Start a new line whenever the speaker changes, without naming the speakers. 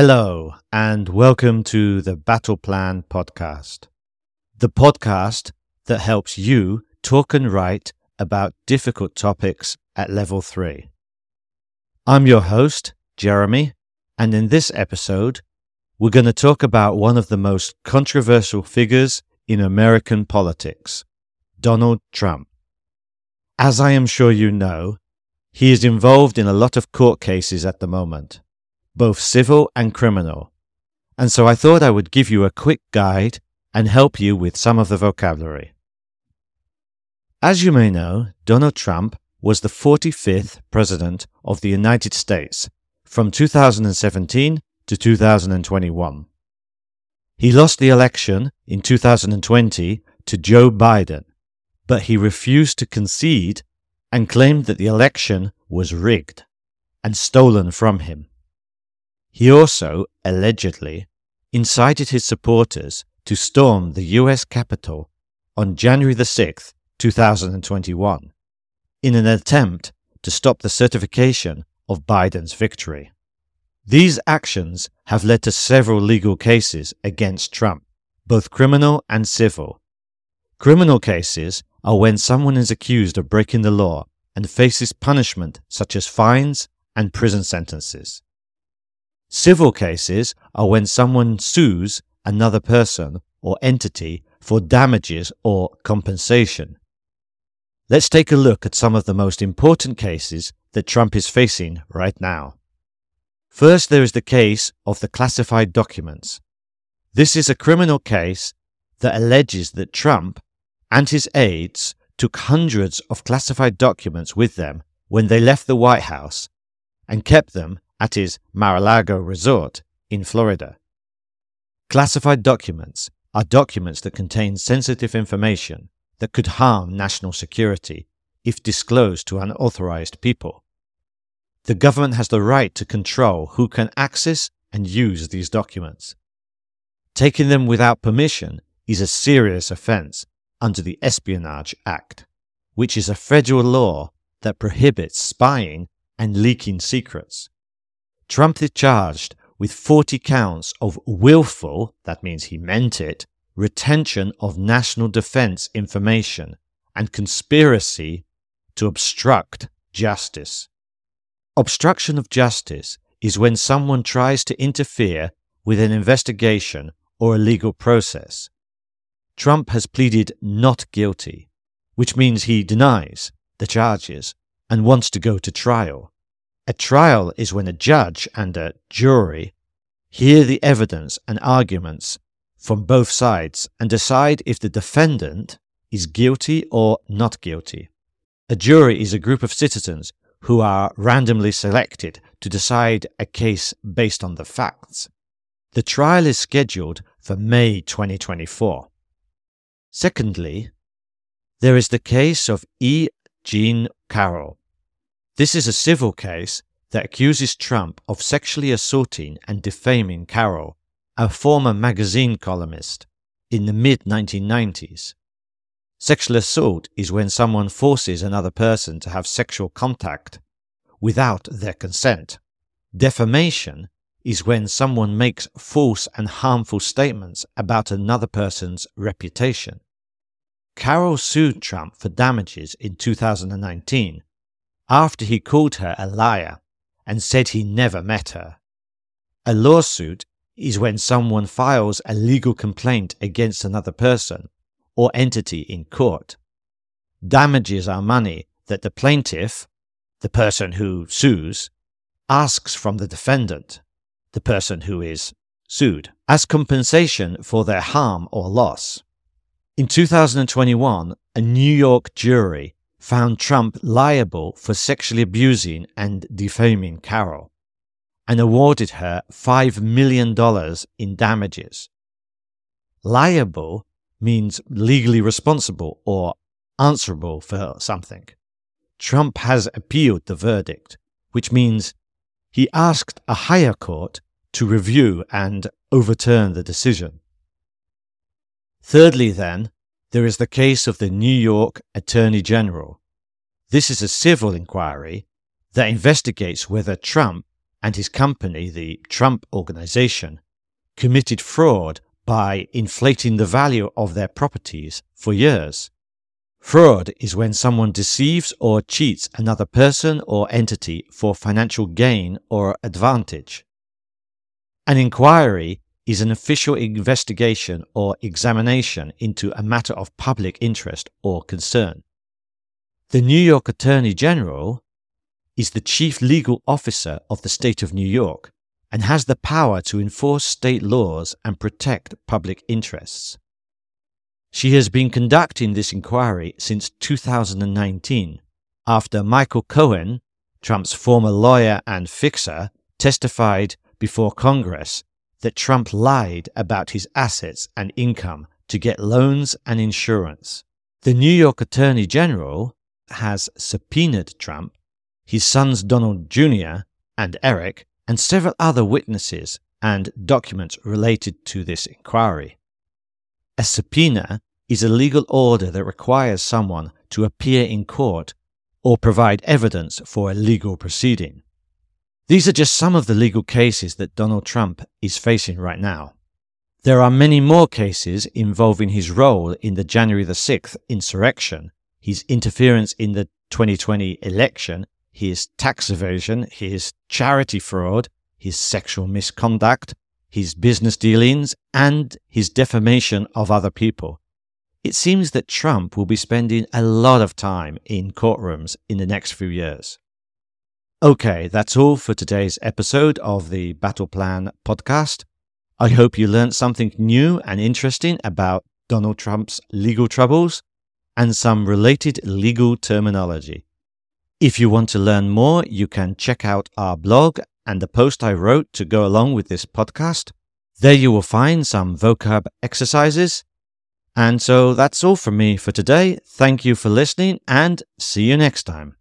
Hello, and welcome to the Battleplan Podcast, the podcast that helps you talk and write about difficult topics at level 3. I'm your host, Jeremy, and in this episode, we're going to talk about one of the most controversial figures in American politics, Donald Trump. As I am sure you know, he is involved in a lot of court cases at the moment, both civil and criminal, and so I thought I would give you a quick guide and help you with some of the vocabulary. As you may know, Donald Trump was the 45th President of the United States from 2017 to 2021. He lost the election in 2020 to Joe Biden, but he refused to concede and claimed that the election was rigged and stolen from him. He also, allegedly, incited his supporters to storm the US Capitol on January the 6th, 2021, in an attempt to stop the certification of Biden's victory. These actions have led to several legal cases against Trump, both criminal and civil. Criminal cases are when someone is accused of breaking the law and faces punishment such as fines and prison sentences. Civil cases are when someone sues another person or entity for damages or compensation. Let's take a look at some of the most important cases that Trump is facing right now. First, there is the case of the classified documents. This is a criminal case that alleges that Trump and his aides took hundreds of classified documents with them when they left the White House and kept them at his Mar-a-Lago resort in Florida. Classified documents are documents that contain sensitive information that could harm national security if disclosed to unauthorized people. The government has the right to control who can access and use these documents. Taking them without permission is a serious offense under the Espionage Act, which is a federal law that prohibits spying and leaking secrets. Trump is charged with 40 counts of willful, that means he meant it, retention of national defense information and conspiracy to obstruct justice. Obstruction of justice is when someone tries to interfere with an investigation or a legal process. Trump has pleaded not guilty, which means he denies the charges and wants to go to trial. A trial is when a judge and a jury hear the evidence and arguments from both sides and decide if the defendant is guilty or not guilty. A jury is a group of citizens who are randomly selected to decide a case based on the facts. The trial is scheduled for May 2024. Secondly, there is the case of E. Jean Carroll. This is a civil case that accuses Trump of sexually assaulting and defaming Carroll, a former magazine columnist, in the mid 1990s. Sexual assault is when someone forces another person to have sexual contact without their consent. Defamation is when someone makes false and harmful statements about another person's reputation. Carroll sued Trump for damages in 2019 after he called her a liar and said he never met her. A lawsuit is when someone files a legal complaint against another person or entity in court. Damages are money that the plaintiff, the person who sues, asks from the defendant, the person who is sued, as compensation for their harm or loss. In 2021, a New York jury found Trump liable for sexually abusing and defaming Carroll and awarded her $5 million in damages. Liable means legally responsible or answerable for something. Trump has appealed the verdict, which means he asked a higher court to review and overturn the decision. Thirdly, then, there is the case of the New York Attorney General. This is a civil inquiry that investigates whether Trump and his company, the Trump Organization, committed fraud by inflating the value of their properties for years. Fraud is when someone deceives or cheats another person or entity for financial gain or advantage. An inquiry is an official investigation or examination into a matter of public interest or concern. The New York Attorney General is the chief legal officer of the state of New York and has the power to enforce state laws and protect public interests. She has been conducting this inquiry since 2019 after Michael Cohen, Trump's former lawyer and fixer, testified before Congress that Trump lied about his assets and income to get loans and insurance. The New York Attorney General has subpoenaed Trump, his sons Donald Jr. and Eric, and several other witnesses and documents related to this inquiry. A subpoena is a legal order that requires someone to appear in court or provide evidence for a legal proceeding. These are just some of the legal cases that Donald Trump is facing right now. There are many more cases involving his role in the January the 6th insurrection, his interference in the 2020 election, his tax evasion, his charity fraud, his sexual misconduct, his business dealings, and his defamation of other people. It seems that Trump will be spending a lot of time in courtrooms in the next few years. Okay, that's all for today's episode of the Battleplan podcast. I hope you learned something new and interesting about Donald Trump's legal troubles and some related legal terminology. If you want to learn more, you can check out our blog and the post I wrote to go along with this podcast. There you will find some vocab exercises. And so that's all from me for today. Thank you for listening and see you next time.